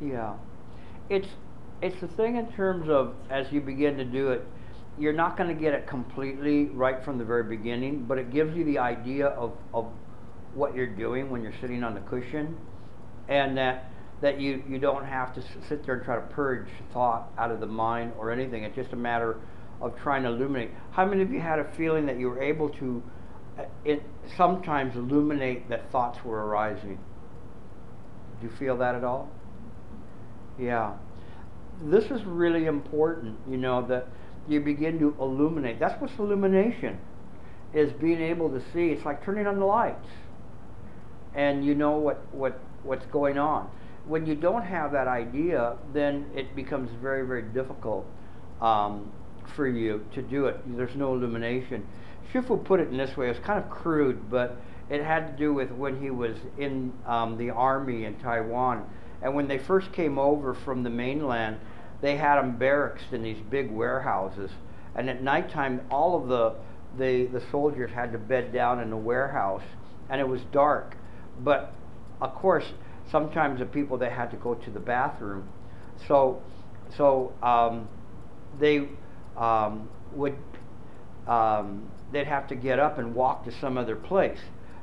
Yeah. It's it's the thing in terms of as you begin to do it, you're not going to get it completely right from the very beginning, but it gives you the idea of, of what you're doing when you're sitting on the cushion, and that that you, you don't have to sit there and try to purge thought out of the mind or anything. It's just a matter of trying to illuminate. How many of you had a feeling that you were able to uh, it, sometimes illuminate that thoughts were arising? Do you feel that at all? Yeah. This is really important, you know, that you begin to illuminate. That's what's illumination, is being able to see. It's like turning on the lights. And you know what, what what's going on. When you don't have that idea, then it becomes very, very difficult um, for you to do it. There's no illumination. Shifu put it in this way. It was kind of crude, but it had to do with when he was in um, the army in Taiwan. And when they first came over from the mainland, they had them barracks in these big warehouses. And at nighttime, all of the, the, the soldiers had to bed down in the warehouse. And it was dark. But of course, sometimes the people they had to go to the bathroom. So, so um, they um, would um, they'd have to get up and walk to some other place.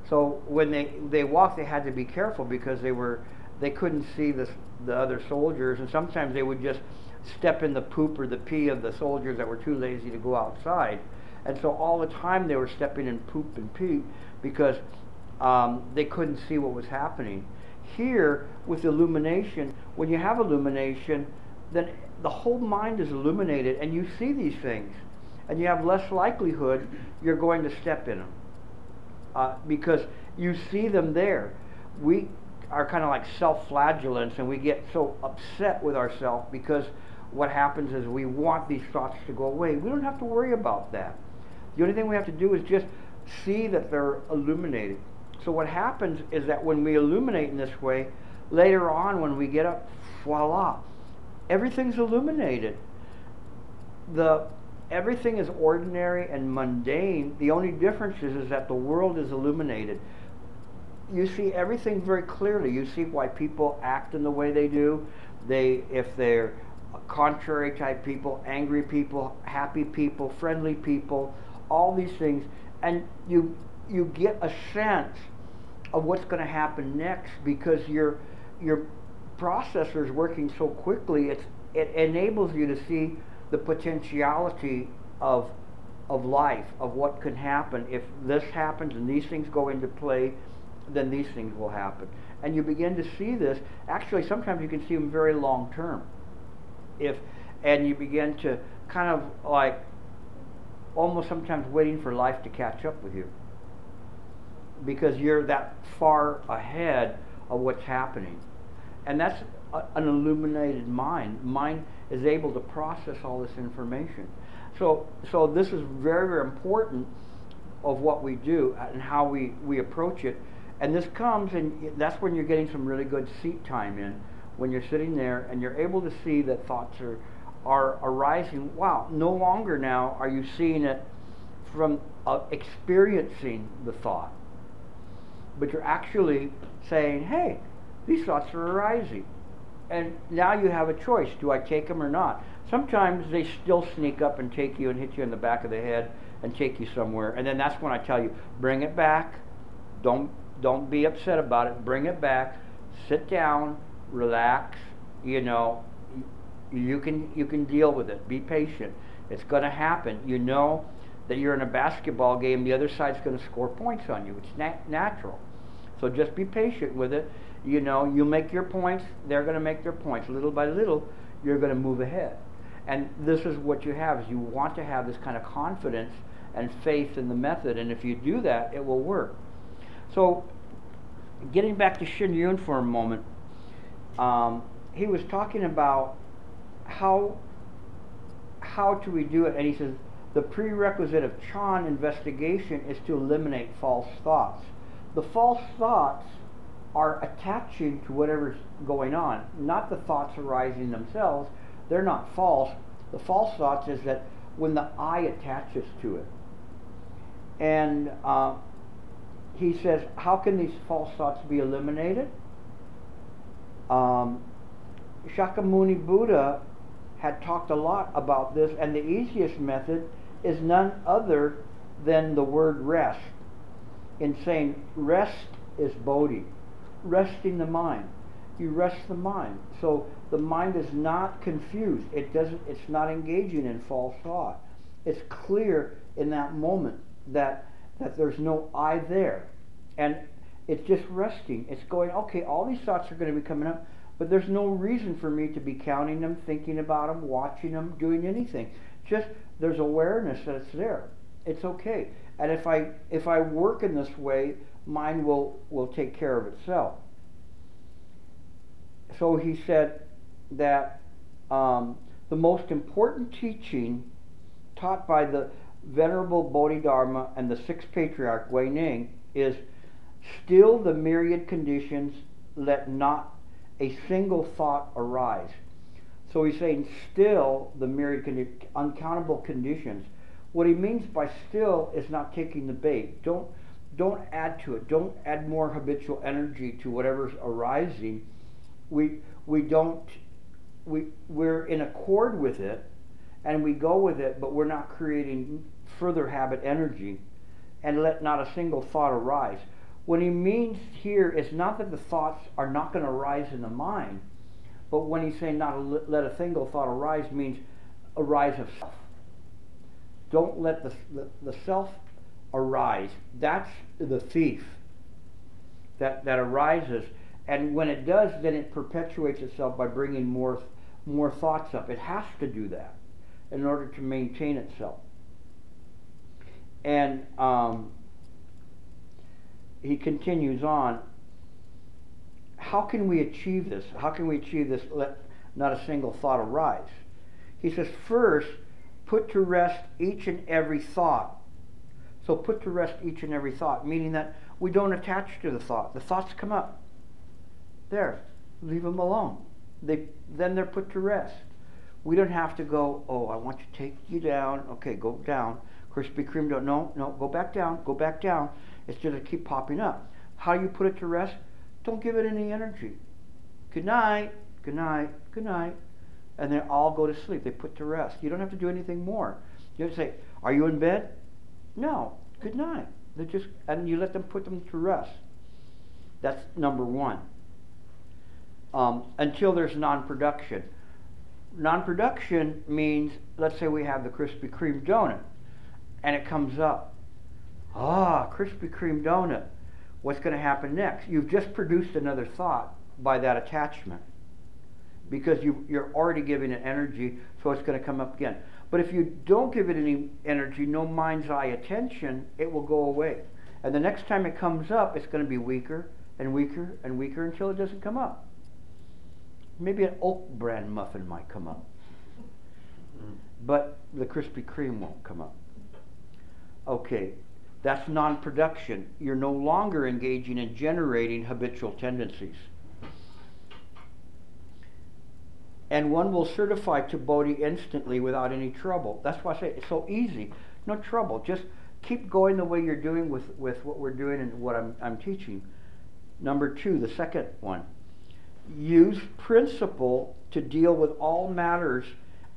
So when they they walked, they had to be careful because they were they couldn't see the the other soldiers, and sometimes they would just step in the poop or the pee of the soldiers that were too lazy to go outside. And so all the time they were stepping in poop and pee because um, they couldn't see what was happening. Here, with illumination, when you have illumination, then the whole mind is illuminated and you see these things. And you have less likelihood you're going to step in them. Uh, because you see them there. We are kind of like self flagellants and we get so upset with ourselves because what happens is we want these thoughts to go away. We don't have to worry about that. The only thing we have to do is just see that they're illuminated. So what happens is that when we illuminate in this way, later on when we get up, voila, everything's illuminated. The everything is ordinary and mundane. The only difference is, is that the world is illuminated. You see everything very clearly. You see why people act in the way they do. They, if they're contrary type people, angry people, happy people, friendly people, all these things, and you you get a sense of what's going to happen next because your your processor is working so quickly. It's, it enables you to see the potentiality of of life, of what can happen if this happens and these things go into play. Then these things will happen, and you begin to see this. Actually, sometimes you can see them very long term. If and you begin to kind of like almost sometimes waiting for life to catch up with you because you're that far ahead of what's happening. And that's a, an illuminated mind. Mind is able to process all this information. So, so this is very, very important of what we do and how we, we approach it. And this comes, and that's when you're getting some really good seat time in, when you're sitting there and you're able to see that thoughts are, are arising. Wow, no longer now are you seeing it from uh, experiencing the thought but you're actually saying, hey, these thoughts are arising. And now you have a choice. Do I take them or not? Sometimes they still sneak up and take you and hit you in the back of the head and take you somewhere. And then that's when I tell you, bring it back. Don't don't be upset about it. Bring it back. Sit down, relax, you know, you can you can deal with it. Be patient. It's going to happen. You know that you're in a basketball game, the other side's going to score points on you. It's nat- natural. So just be patient with it. You know, you make your points, they're going to make their points. Little by little, you're going to move ahead. And this is what you have is you want to have this kind of confidence and faith in the method. And if you do that, it will work. So getting back to Sheng Yen for a moment, um, he was talking about how how do we do it, and he says the prerequisite of Chan investigation is to eliminate false thoughts. The false thoughts are attaching to whatever's going on, not the thoughts arising themselves. They're not false. The false thoughts is that when the I attaches to it. And uh, he says, how can these false thoughts be eliminated? Um, Shakyamuni Buddha had talked a lot about this, and the easiest method is none other than the word rest. In saying rest is bodhi, resting the mind. You rest the mind. So the mind is not confused. It doesn't it's not engaging in false thought. It's clear in that moment that that there's no I there. And it's just resting. It's going, okay, all these thoughts are going to be coming up, but there's no reason for me to be counting them, thinking about them, watching them, doing anything. Just there's awareness that it's there. It's okay. And if I if I work in this way, mind will will take care of itself. So he said that um, the most important teaching taught by the Venerable Bodhidharma and the sixth patriarch Huineng is still the myriad conditions, let not a single thought arise. So he's saying still the myriad condi- uncountable conditions. What he means by still is not taking the bait. Don't don't add to it. Don't add more habitual energy to whatever's arising. We we don't we we're in accord with it and we go with it, but we're not creating further habit energy and let not a single thought arise. What he means here is not that the thoughts are not going to arise in the mind, but when he's saying not let a single thought arise means arise of self. Don't let the, the, the self arise. That's the thief that, that arises. And when it does, then it perpetuates itself by bringing more, more thoughts up. It has to do that in order to maintain itself. And um, he continues on. How can we achieve this? How can we achieve this? Let not a single thought arise. He says, first, put to rest each and every thought. So put to rest each and every thought, meaning that we don't attach to the thought. The thoughts come up. There, leave them alone. They, then they're put to rest. We don't have to go, oh, I want to take you down. Okay, go down. Krispy Kreme, don't, no, no, go back down, go back down. It's just to keep popping up. How do you put it to rest? Don't give it any energy. Good night, good night, good night. And they all go to sleep. They put to rest. You don't have to do anything more. You have to say, Are you in bed? No. Good night. They just and you let them put them to rest. That's number one. Um, until there's non-production. Non-production means, let's say we have the Krispy Kreme donut, and it comes up. Ah, Krispy Kreme donut. What's going to happen next? You've just produced another thought by that attachment because you, you're already giving it energy, so it's going to come up again. But if you don't give it any energy, no mind's eye attention, it will go away. And the next time it comes up, it's going to be weaker and weaker and weaker until it doesn't come up. Maybe an oak brand muffin might come up. But the Krispy Kreme won't come up. Okay, that's non production. You're no longer engaging in generating habitual tendencies. And one will certify to Bodhi instantly without any trouble. That's why I say it's so easy. No trouble. Just keep going the way you're doing with, with what we're doing and what I'm, I'm teaching. Number two, the second one. Use principle to deal with all matters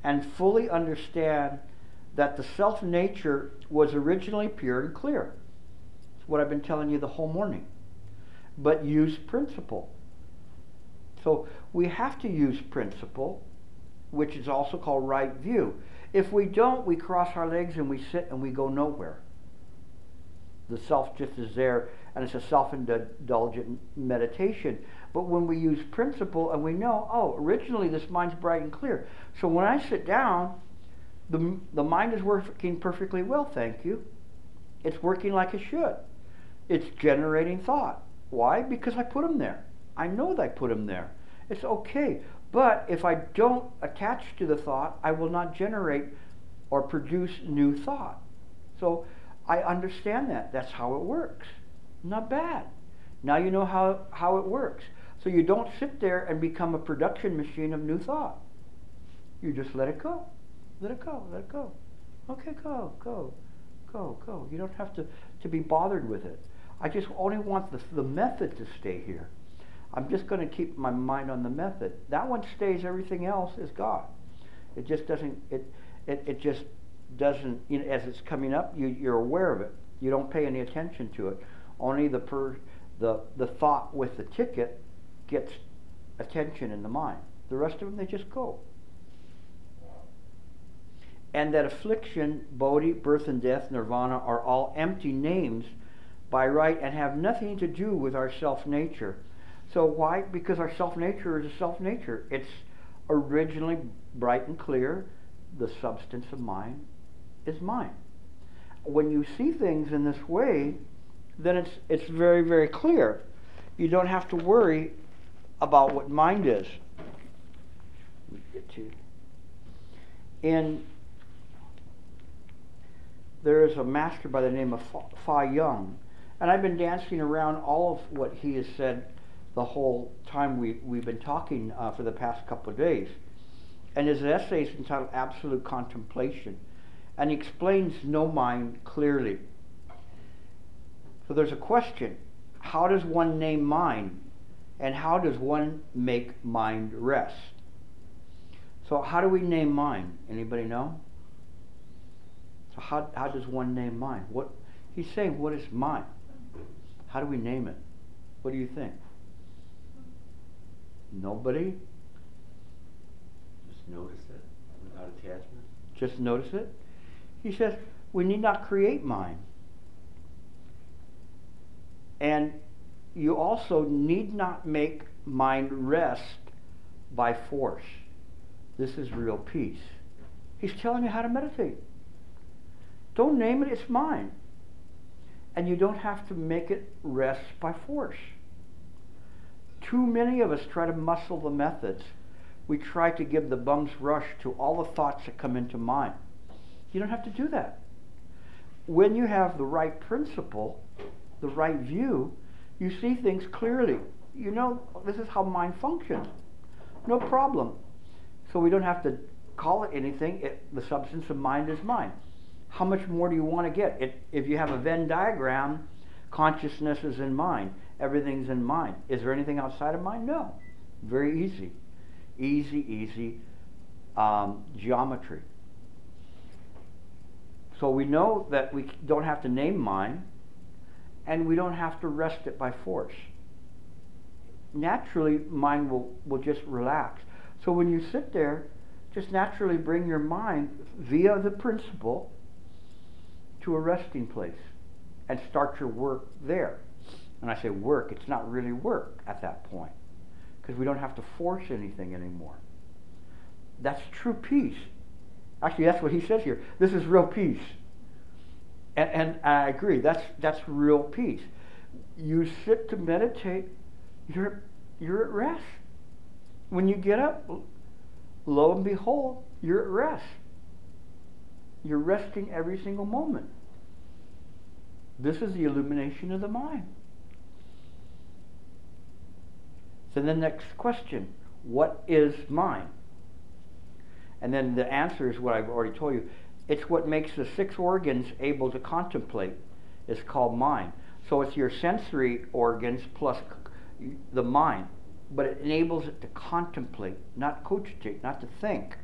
and fully understand that the self nature was originally pure and clear. It's what I've been telling you the whole morning. But use principle. So we have to use principle, which is also called right view. If we don't, we cross our legs and we sit and we go nowhere. The self just is there, and it's a self indulgent meditation. But when we use principle and we know, oh, originally this mind's bright and clear. So when I sit down, the, the mind is working perfectly well, thank you. It's working like it should. It's generating thought. Why? Because I put them there. I know that I put them there. It's okay. But if I don't attach to the thought, I will not generate or produce new thought. So I understand that. That's how it works. Not bad. Now you know how, how it works. So you don't sit there and become a production machine of new thought. You just let it go. Let it go. Let it go. Okay, go, go, go, go. You don't have to, to be bothered with it. I just only want the, the method to stay here. I'm just going to keep my mind on the method. That one stays. Everything else is God. It just doesn't. It it, it just doesn't. You know, as it's coming up, you you're aware of it. You don't pay any attention to it. Only the per the the thought with the ticket gets attention in the mind. The rest of them they just go. And that affliction, bodhi, birth and death, nirvana are all empty names by right and have nothing to do with our self nature. So why? Because our self nature is a self nature. It's originally bright and clear. The substance of mind is mind. When you see things in this way, then it's it's very very clear. You don't have to worry about what mind is. Get to in there is a master by the name of Fa Young, and I've been dancing around all of what he has said the whole time we, we've been talking uh, for the past couple of days. And his essay is entitled Absolute Contemplation, and he explains no mind clearly. So there's a question how does one name mind, and how does one make mind rest? So, how do we name mind? Anybody know? How, how does one name mind? What he's saying, what is mind? How do we name it? What do you think? Nobody? Just notice it without attachment. Just notice it? He says, we need not create mind. And you also need not make mind rest by force. This is real peace. He's telling you how to meditate. Don't name it, it's mine. And you don't have to make it rest by force. Too many of us try to muscle the methods. We try to give the bum's rush to all the thoughts that come into mind. You don't have to do that. When you have the right principle, the right view, you see things clearly. You know, this is how mind functions. No problem. So we don't have to call it anything. It, the substance of mind is mind. How much more do you want to get? It, if you have a Venn diagram, consciousness is in mind. Everything's in mind. Is there anything outside of mind? No. Very easy. Easy, easy um, geometry. So we know that we don't have to name mind, and we don't have to rest it by force. Naturally, mind will, will just relax. So when you sit there, just naturally bring your mind via the principle to a resting place and start your work there. And I say work, it's not really work at that point because we don't have to force anything anymore. That's true peace. Actually, that's what he says here. This is real peace. And, and I agree, that's, that's real peace. You sit to meditate, you're, you're at rest. When you get up, lo and behold, you're at rest. You're resting every single moment. This is the illumination of the mind. So the next question, what is mind? And then the answer is what I've already told you. It's what makes the six organs able to contemplate. It's called mind. So it's your sensory organs plus the mind. But it enables it to contemplate, not cogitate, not to think,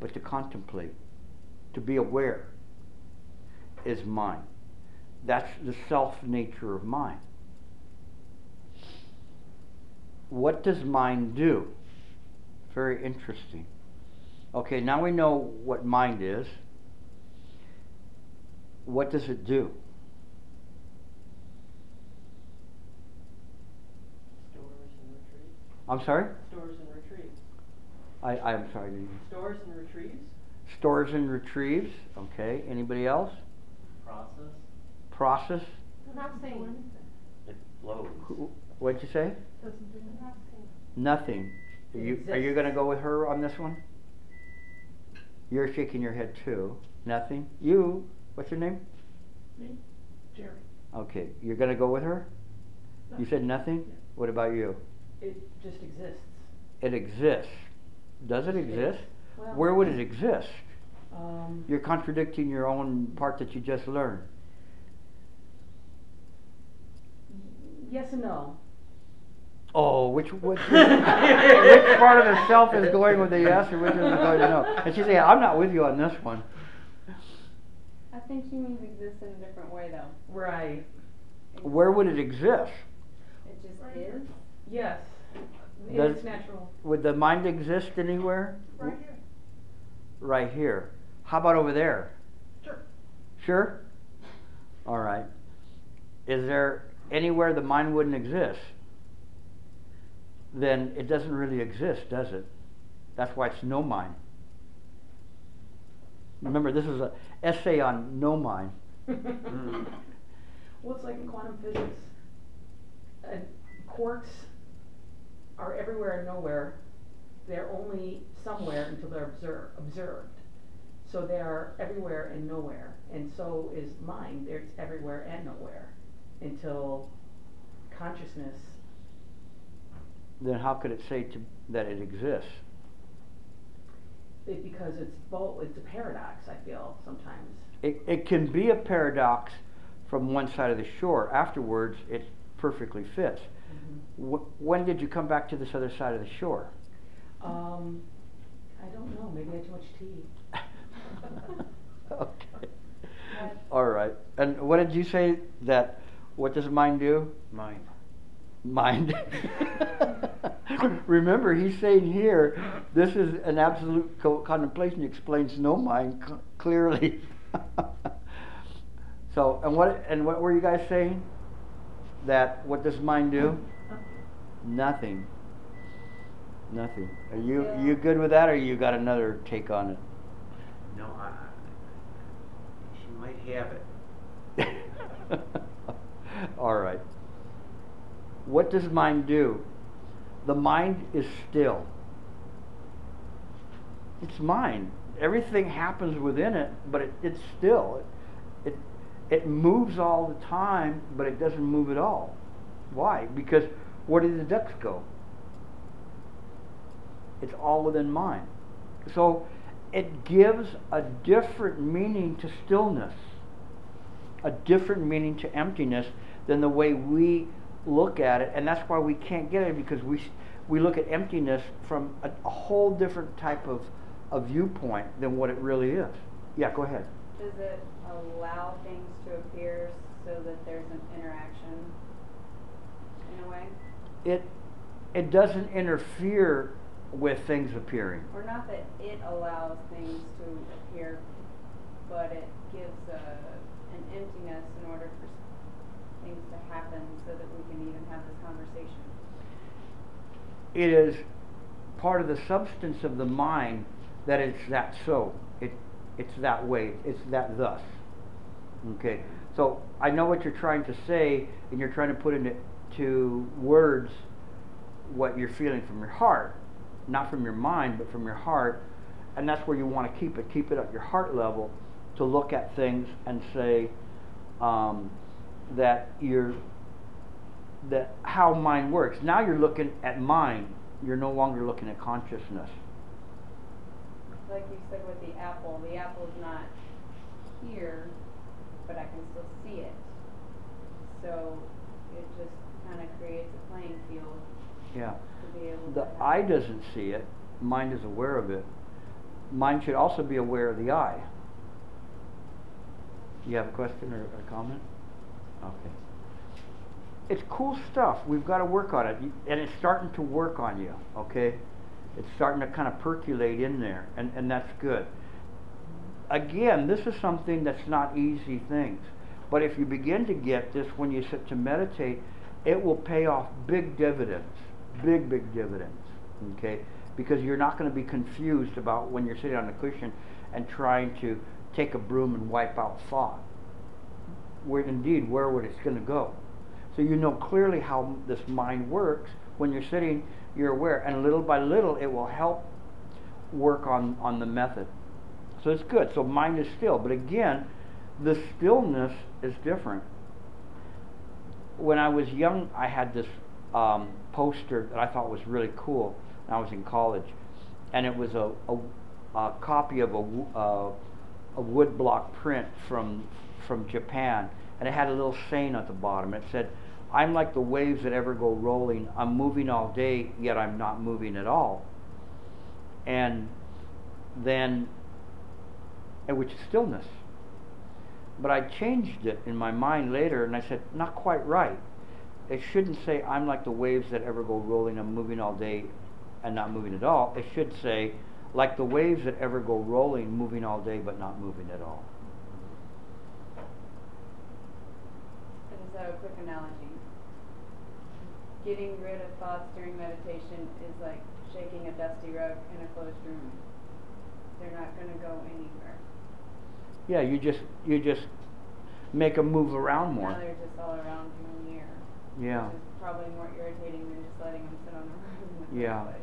but to contemplate, to be aware, is mind. That's the self nature of mind. What does mind do? Very interesting. Okay, now we know what mind is. What does it do? Stores and retrieves. I'm sorry? Stores and retrieves. I, I'm sorry. Stores and retrieves. Stores and retrieves. Okay, anybody else? Process. Process. Not saying. It flows. Who- What'd you say? Nothing. Nothing. Are It you, are you exists. gonna go with her on this one? You're shaking your head too. Nothing? You, what's your name? Me? Jerry. Okay, you're gonna go with her? You said nothing? Yeah. What about you? It just exists. It exists. Does it exist? Well- Where would it exist? Um, You're contradicting your own part that you just learned. Yes and no. oh, which, which, which part of the self is going with the yes or which is going to no? And she's saying, I'm not with you on this one. I think she means exists in a different way though. Right, Where would it exist? It just Right is. yes, Does- it's natural. Would the mind exist anywhere? Right here. Right here. How about over there? Sure. Sure? All right. Is there anywhere the mind wouldn't exist? Then it doesn't really exist, does it? That's why it's no mind. Remember, this is an essay on no mind. Mm. Well, it's like in quantum physics. Uh, quarks are everywhere and nowhere. They're only somewhere until they're observed. observed. So they are everywhere and nowhere. And so is mind. It's everywhere and nowhere until consciousness. Then how could it say to, that it exists? It, because it's both. It's a paradox. I feel sometimes. It, it can be a paradox from one side of the shore. Afterwards, it perfectly fits. Wh- when did you come back to this other side of the shore? Um, I don't know. Maybe I had too much tea. okay. All right. And what did you say that? What does mind do? Mind. Mind. Remember, he's saying here, this is an absolute co- contemplation. Explains no mind c- clearly. so, and what and what were you guys saying? That what does mind do? Nothing. Nothing. Are you Yeah. you good with that, or you got another take on it? No, I, I- she might have it. All right. What does mind do? The mind is still. It's mind. Everything happens within it, but it, it's still. It, it it moves all the time, but it doesn't move at all. Why? Because where do the ducks go? It's all within mind. So it gives a different meaning to stillness a different meaning to emptiness than the way we look at it, and that's why we can't get it because we we look at emptiness from a, a whole different type of a viewpoint than what it really is. Yeah, go ahead. Does it allow things to appear so that there's an interaction in a way? It it doesn't interfere with things appearing. Or not that it allows things to appear, but it gives a, an emptiness in order for s- things to so that we can even have this conversation. It is part of the substance of the mind that it's that so. It it's that way. It's that thus. Okay. So I know what you're trying to say, and you're trying to put into to words what you're feeling from your heart, not from your mind, but from your heart, and that's where you want to keep it. Keep it at your heart level to look at things and say um, that you're that how mind works. Now you're looking at mind. You're no longer looking at consciousness. Like you said with the apple, the apple's not here, but I can still see it. So it just kind of creates a playing field Yeah. to be able to. The eye doesn't see it. Mind is aware of it. Mind should also be aware of the eye. You have a question or a comment? Okay. It's cool stuff. We've got to work on it, and it's starting to work on you. Okay, it's starting to kind of percolate in there, and and that's good. Again, this is something that's not easy things, but if you begin to get this when you sit to meditate, it will pay off big dividends, big big dividends. Okay, because you're not going to be confused about when you're sitting on the cushion and trying to take a broom and wipe out thought. Where indeed, where would it's going to go? So you know clearly how this mind works. When you're sitting, you're aware, and little by little, it will help work on on the method. So it's good. So mind is still, but again, the stillness is different. When I was young, I had this um, poster that I thought was really cool. When I was in college, and it was a, a, a copy of a, uh, a woodblock print from from Japan, and it had a little saying at the bottom. It said, I'm like the waves that ever go rolling. I'm moving all day, yet I'm not moving at all. And then, and which is stillness. But I changed it in my mind later and I said, not quite right. It shouldn't say, I'm like the waves that ever go rolling, I'm moving all day and not moving at all. It should say, like the waves that ever go rolling, moving all day but not moving at all. I just a quick analogy. Getting rid of thoughts during meditation is like shaking a dusty rug in a closed room. They're not gonna go anywhere. Yeah, you just you just make them move around more. Now they're just all around you in the air. Yeah. Which is probably more irritating than just letting them sit on the rug in the first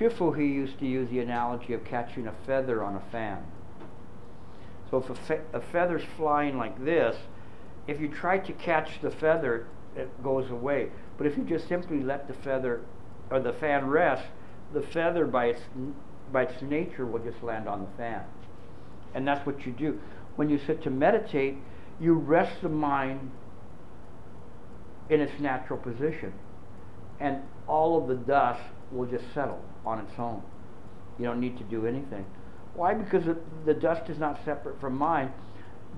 Yeah. Shifu, he used to use the analogy of catching a feather on a fan. So if a, fe- a feather's flying like this, if you try to catch the feather, it goes away. But if you just simply let the feather or the fan rest, the feather by its by its nature will just land on the fan. And that's what you do. When you sit to meditate, you rest the mind in its natural position. And all of the dust will just settle on its own. You don't need to do anything. Why? Because the, the dust is not separate from mind,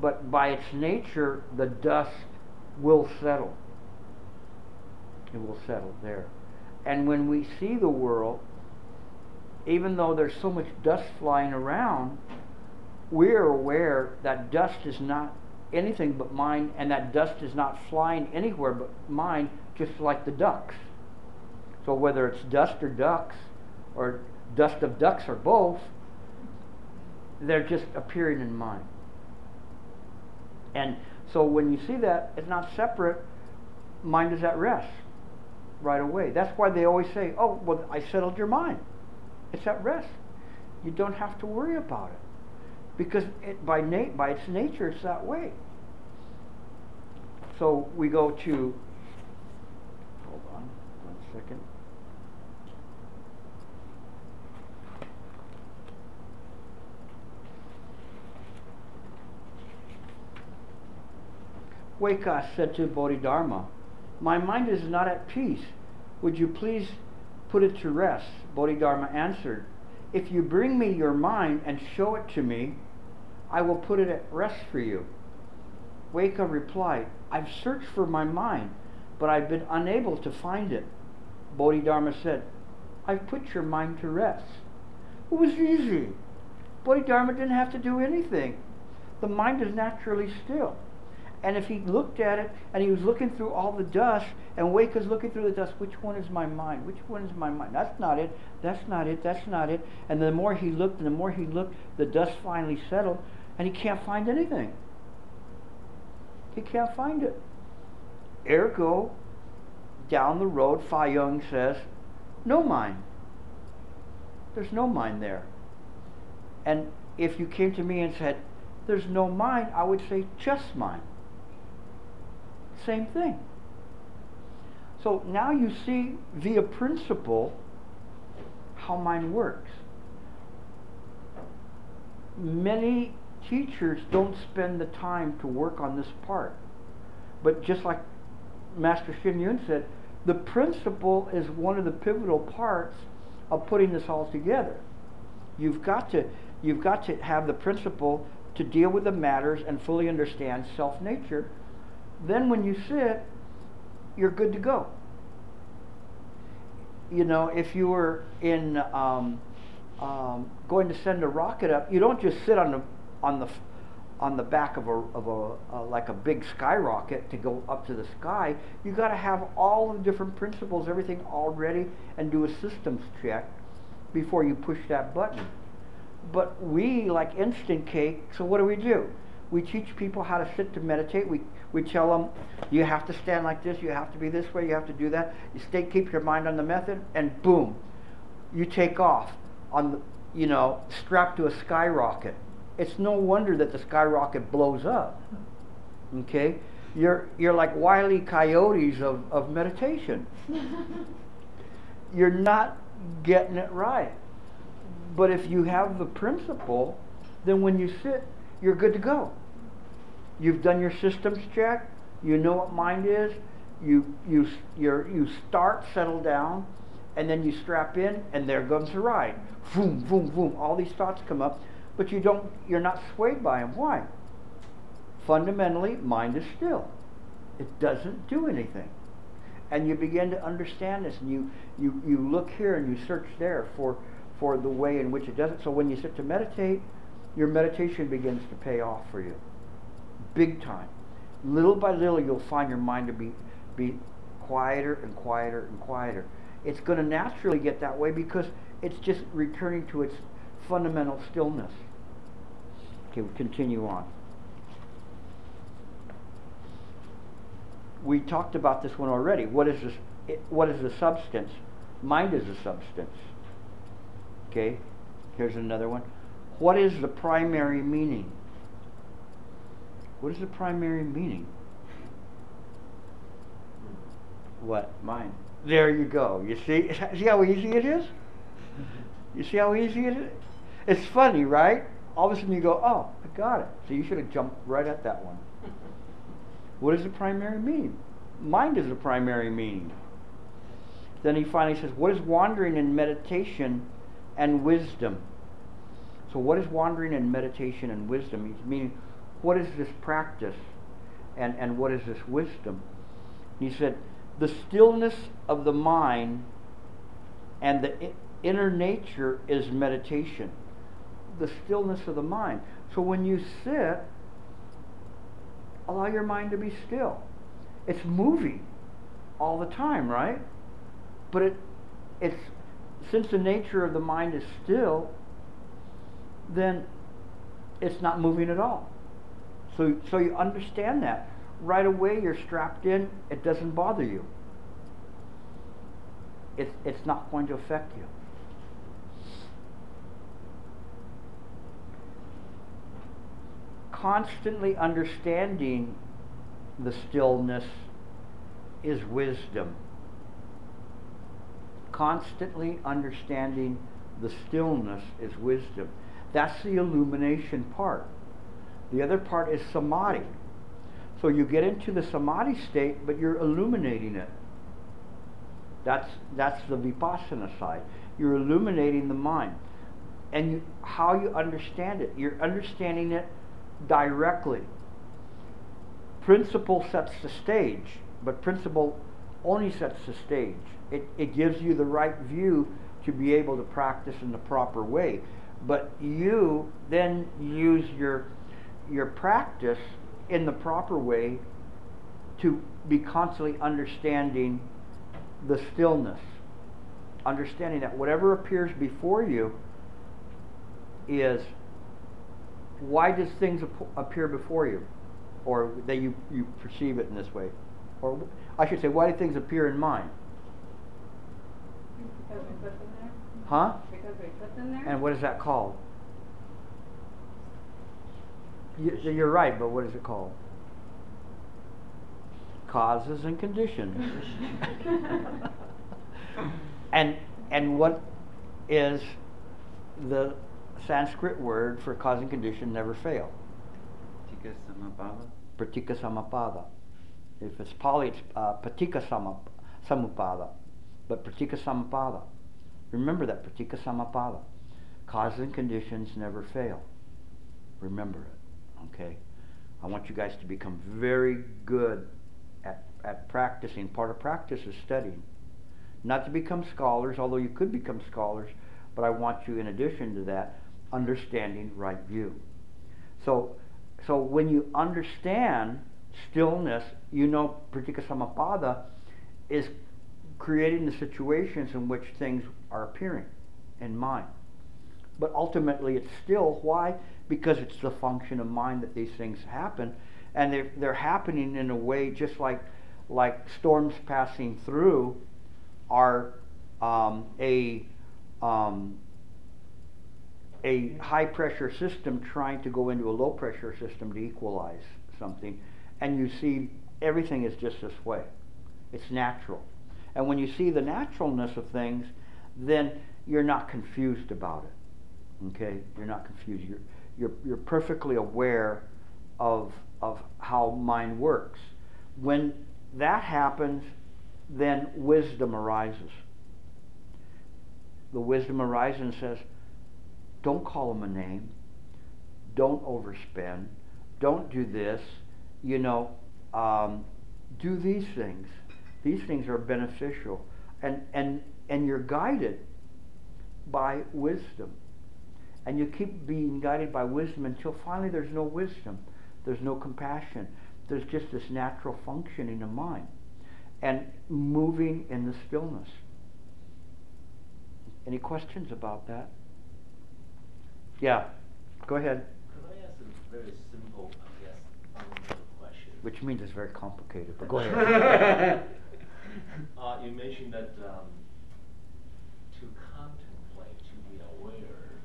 but by its nature, the dust will settle. It will settle there. And when we see the world, even though there's so much dust flying around, we're aware that dust is not anything but mind, and that dust is not flying anywhere but mind, just like the ducks. So whether it's dust or ducks, or dust of ducks or both, they're just appearing in mind. And so when you see that, it's not separate, mind is at rest right away. That's why they always say, oh, well, I settled your mind. It's at rest. You don't have to worry about it. Because it, by, na- by its nature, it's that way. So we go to, hold on one second. Huike said to Bodhidharma, My mind is not at peace. Would you please put it to rest? Bodhidharma answered, If you bring me your mind and show it to me, I will put it at rest for you. Huike replied, I've searched for my mind, but I've been unable to find it. Bodhidharma said, I've put your mind to rest. It was easy. Bodhidharma didn't have to do anything. The mind is naturally still. And if he looked at it and he was looking through all the dust, and Huike is looking through the dust, which one is my mind? Which one is my mind? That's not it. That's not it. That's not it. And the more he looked and the more he looked, the dust finally settled, and he can't find anything. He can't find it. Ergo, down the road, Fa Young says, no mind. There's no mind there. And if you came to me and said, there's no mind, I would say just mind. Same thing. So now you see via principle how mind works. Many teachers don't spend the time to work on this part. But just like Master Sheng Yen said, the principle is one of the pivotal parts of putting this all together. You've got to you've got to have the principle to deal with the matters and fully understand self nature. Then when you sit, you're good to go. You know, if you were in um, um, going to send a rocket up, you don't just sit on the on the on the back of a of a uh, like a big skyrocket to go up to the sky. You got to have all the different principles, everything all ready, and do a systems check before you push that button. But we like instant cake. So what do we do? We teach people how to sit to meditate. We we tell them you have to stand like this. You have to be this way. You have to do that. You stay, keep your mind on the method, and boom, you take off on the, you know strapped to a skyrocket. It's no wonder that the skyrocket blows up. Okay, you're you're like wily coyotes of, of meditation. you're not getting it right. But if you have the principle, then when you sit, you're good to go. You've done your systems check, You know what mind is? You you you start settle down, and then you strap in, and there goes the ride. Boom, boom, boom. All these thoughts come up, but you don't. You're not swayed by them. Why? Fundamentally, mind is still. It doesn't do anything. And you begin to understand this, and you, you, you look here and you search there for, for the way in which it does it. So when you sit to meditate, your meditation begins to pay off for you. Big time. Little by little, you'll find your mind to be, be quieter and quieter and quieter. It's going to naturally get that way because it's just returning to its fundamental stillness. Okay, we continue on. we talked about this one already. What is this? It, what is the substance? Mind is a substance. Okay, here's another one. What is the primary meaning? What is the primary meaning? What? Mine. There you go. You see? See how easy it is? You see how easy it is? It's funny, right? All of a sudden you go, oh, I got it. So you should have jumped right at that one. What is the primary meaning? Mind is the primary meaning. Then he finally says, What is wandering in meditation and wisdom? So, what is wandering in meditation and wisdom? He's meaning, what is this practice and, and what is this wisdom? He said, The stillness of the mind and the inner nature is meditation. The stillness of the mind. So, when you sit, allow your mind to be still. It's moving all the time, right? But it it's since the nature of the mind is still, then it's not moving at all. So so you understand that. Right away you're strapped in, it doesn't bother you. It's it's not going to affect you. constantly understanding the stillness is wisdom. Constantly understanding the stillness is wisdom. That's the illumination part. The other part is samadhi. So you get into the samadhi state, but you're illuminating it. That's that's the vipassana side. You're illuminating the mind, and you, how you understand it. You're understanding it directly. Principle sets the stage, but principle only sets the stage. It, it gives you the right view to be able to practice in the proper way. But you then use your, your practice in the proper way to be constantly understanding the stillness. Understanding that whatever appears before you is why does things ap- appear before you or that you, you perceive it in this way or i should say why do things appear in mind Because we put them there? huh Because we put them there? and what is that called you, you're right but what is it called causes and conditions and and what is the sanskrit word for cause and condition never fail Tika Samabhava. pratika samapada. If it's Pali, it's uh, patika sama, samupada, but pratika samapada. Remember that pratika samapada. Causes and conditions never fail. Remember it. Okay. I want you guys to become very good at at practicing. Part of practice is studying. Not to become scholars, although you could become scholars, but I want you, in addition to that, understanding right view. So, so when you understand stillness, you know pratika samapada is creating the situations in which things are appearing in mind. But ultimately, it's still why? Because it's the function of mind that these things happen, and they're, they're happening in a way just like like storms passing through are um, a um, a high pressure system trying to go into a low pressure system to equalize something, and you see everything is just this way. It's natural. And when you see the naturalness of things, then you're not confused about it. Okay? You're not confused. You're, you're, you're perfectly aware of, of how mind works. when that happens, then wisdom arises. The wisdom arises and says, don't call him a name. Don't overspend. Don't do this. You know, um, do these things. These things are beneficial. And, and, and you're guided by wisdom. And you keep being guided by wisdom until finally there's no wisdom. There's no compassion. There's just this natural functioning of mind and moving in the stillness. Any questions about that? Yeah, go ahead. Could I ask a very simple, I guess, fundamental question? Which means it's very complicated, but go ahead. Uh, you mentioned that, um, to contemplate, to be aware,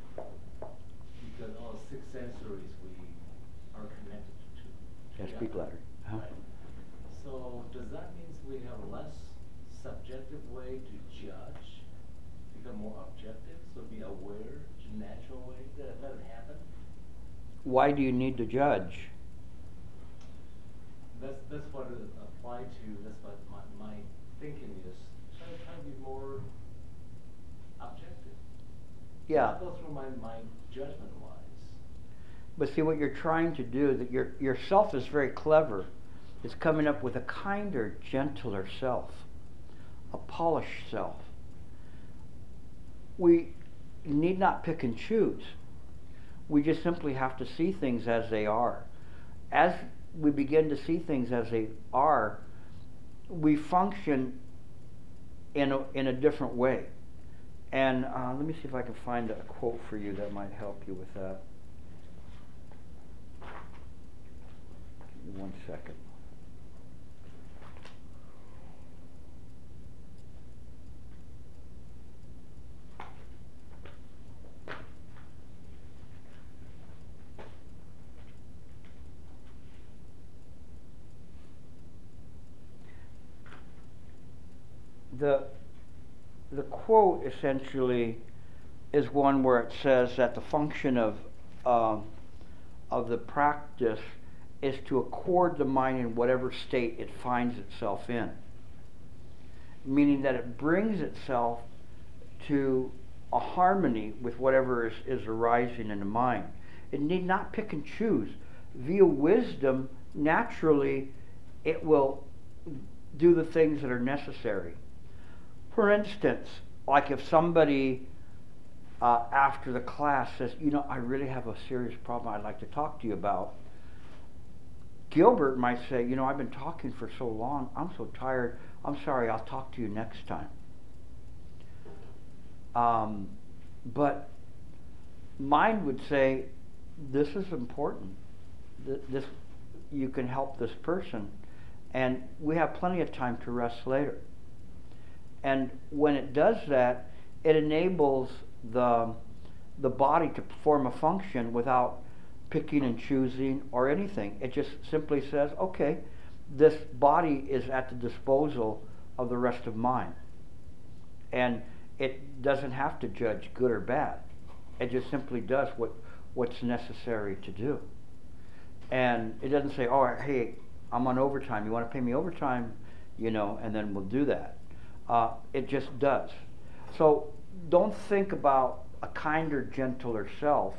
because all six sensories we are connected to. Yeah, speak louder. Huh? right? So does that mean we have less subjective way to judge, become more objective, so be aware, natural way, that, let it happen? Why do you need to judge? That's, that's what it applied to, that's what my, my thinking is, try, try to be more objective. Yeah. Not go through my mind judgment. But see what you're trying to do, that your yourself is very clever, is coming up with a kinder, gentler self, a polished self. We need not pick and choose. We just simply have to see things as they are. As we begin to see things as they are, we function in a, in a different way. And uh, let me see if I can find a quote for you that might help you with that. Give me one second. The the quote essentially is one where it says that the function of um, of the practice is to accord the mind in whatever state it finds itself in, meaning that it brings itself to a harmony with whatever is, is arising in the mind. It need not pick and choose. Via wisdom, naturally, it will do the things that are necessary. For instance, like if somebody uh, after the class says, you know, I really have a serious problem I'd like to talk to you about. Gilbert might say, you know, I've been talking for so long, I'm so tired, I'm sorry, I'll talk to you next time. Um, but mine would say, this is important. Th- This, you can help this person, and we have plenty of time to rest later. And when it does that, it enables the, the body to perform a function without picking and choosing or anything. It just simply says, okay, this body is at the disposal of the rest of mine. And it doesn't have to judge good or bad. It just simply does what, what's necessary to do. And it doesn't say, oh, hey, I'm on overtime. You want to pay me overtime? You know, and then we'll do that. Uh, it just does. So don't think about a kinder, gentler self.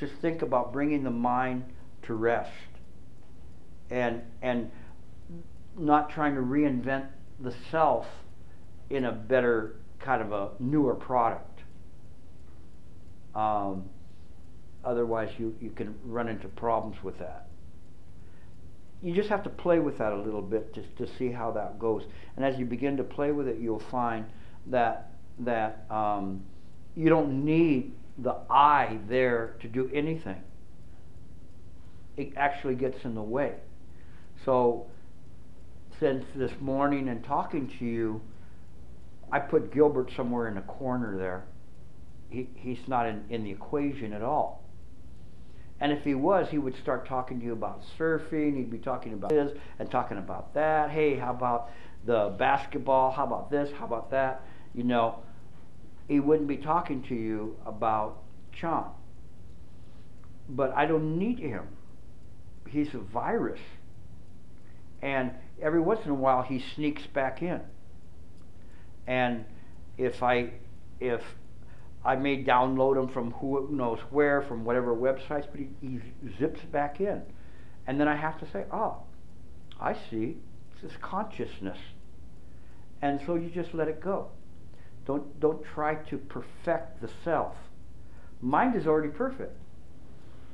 Just think about bringing the mind to rest and and not trying to reinvent the self in a better kind of a newer product. Um, otherwise, you, you can run into problems with that. You just have to play with that a little bit to, to see how that goes. And as you begin to play with it, you'll find that that um, you don't need the I there to do anything. It actually gets in the way. So, since this morning and talking to you, I put Gilbert somewhere in the corner there. He, he's not in, in the equation at all. And if he was, he would start talking to you about surfing. He'd be talking about this and talking about that. Hey, how about the basketball? How about this? How about that? You know, he wouldn't be talking to you about Chan. But I don't need him. He's a virus. And every once in a while he sneaks back in. And if I, if I may download him from who knows where, from whatever websites, but he, he zips back in. And then I have to say, oh, I see, this consciousness. And so you just let it go. Don't, don't try to perfect the self. Mind is already perfect.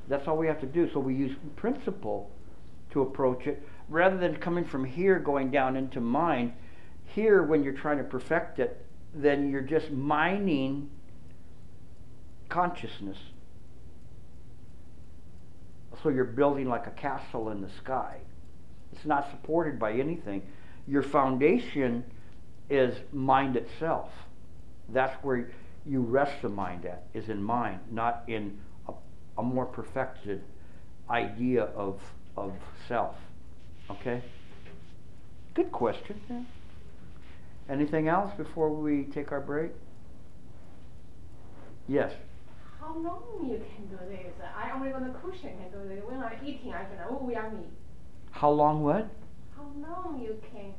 That's all we have to do. So we use principle to approach it rather than coming from here going down into mind. Here, when you're trying to perfect it, then you're just mining consciousness. So you're building like a castle in the sky. It's not supported by anything. Your foundation is mind itself. That's where you rest the mind at, is in mind, not in a, a more perfected idea of, of self. Okay? Good question. Yeah. Anything else before we take our break? Yes. How long you can do this? Uh, I only got a cushion can do this. When I'm eating, I can, oh, yummy. How long what? How long you can?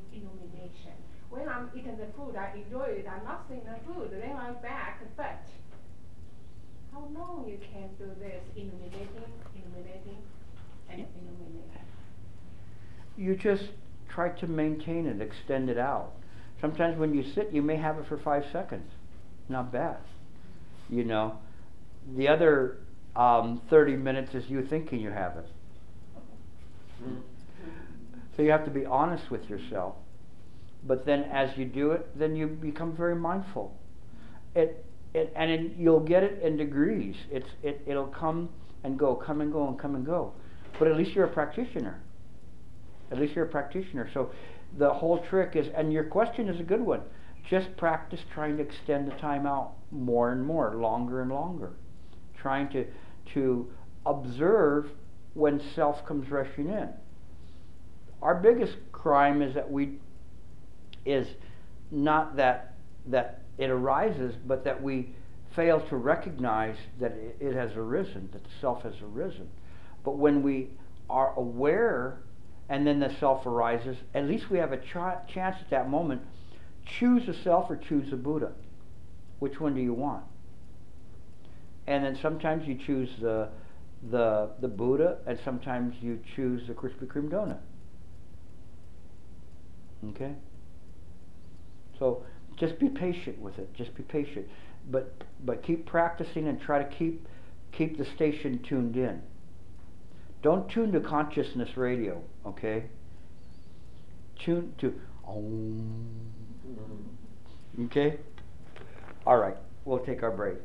When I'm eating the food, I enjoy it. I'm not seeing the food. Then I'm back, but how long you can do this illuminating, illuminating, and illuminating? You just try to maintain it, extend it out. Sometimes when you sit, you may have it for five seconds. Not bad. You know, the other um, 30 minutes is you thinking you have it. So you have to be honest with yourself. But then as you do it, then you become very mindful. It, it and you'll get it in degrees. It's, it, it'll come and go, come and go, and come and go. But at least you're a practitioner. At least you're a practitioner. So the whole trick is, and your question is a good one. Just practice trying to extend the time out more and more, longer and longer. Trying to to observe when self comes rushing in. Our biggest crime is that we is not that that it arises, but that we fail to recognize that it, has arisen, that the self has arisen. But when we are aware and then the self arises, at least we have a ch- chance at that moment. Choose the self or choose the Buddha. Which one do you want? And then sometimes you choose the the the Buddha, and sometimes you choose the Krispy Kreme donut. Okay. So just be patient with it. Just be patient, but but keep practicing and try to keep keep the station tuned in. Don't tune to consciousness radio, okay? Tune to Om. Okay? All right, we'll take our break.